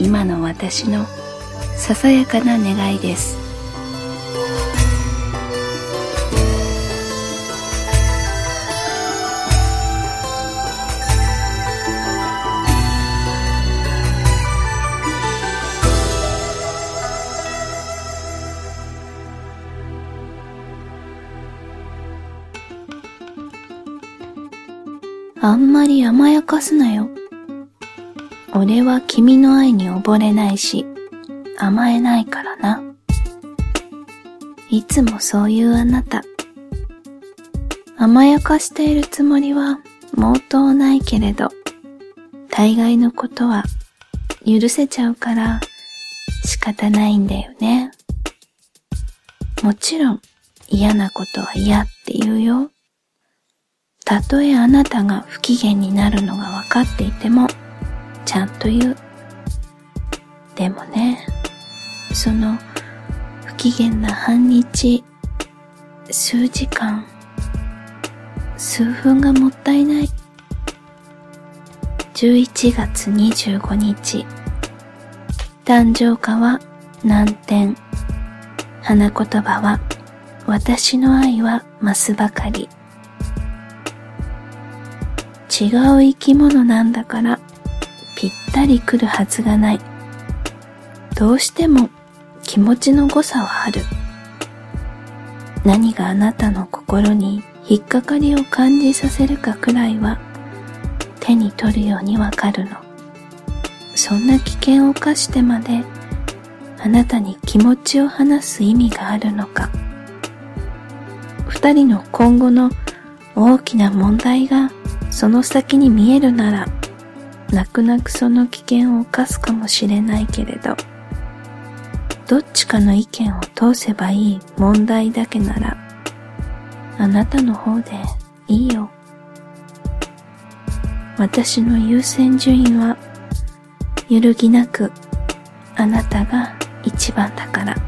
今の私のささやかな願いですあんまり甘やかすなよ。俺は君の愛に溺れないし、甘えないからな。いつもそういうあなた。甘やかしているつもりは毛頭ないけれど、大概のことは許せちゃうから仕方ないんだよね。もちろん嫌なことは嫌って言うよ。たとえあなたが不機嫌になるのが分かっていても、ちゃんと言う。でもね、その不機嫌な半日、数時間、数分がもったいない。11月25日、誕生花は難点。花言葉は、私の愛は増すばかり。違う生き物なんだからぴったり来るはずがない。どうしても気持ちの誤差はある。何があなたの心に引っかかりを感じさせるかくらいは手に取るようにわかるの。そんな危険を冒してまであなたに気持ちを話す意味があるのか。二人の今後の大きな問題がその先に見えるなら泣く泣くその危険を冒すかもしれないけれどどっちかの意見を通せばいい問題だけならあなたの方でいいよ。私の優先順位は揺るぎなくあなたが一番だから。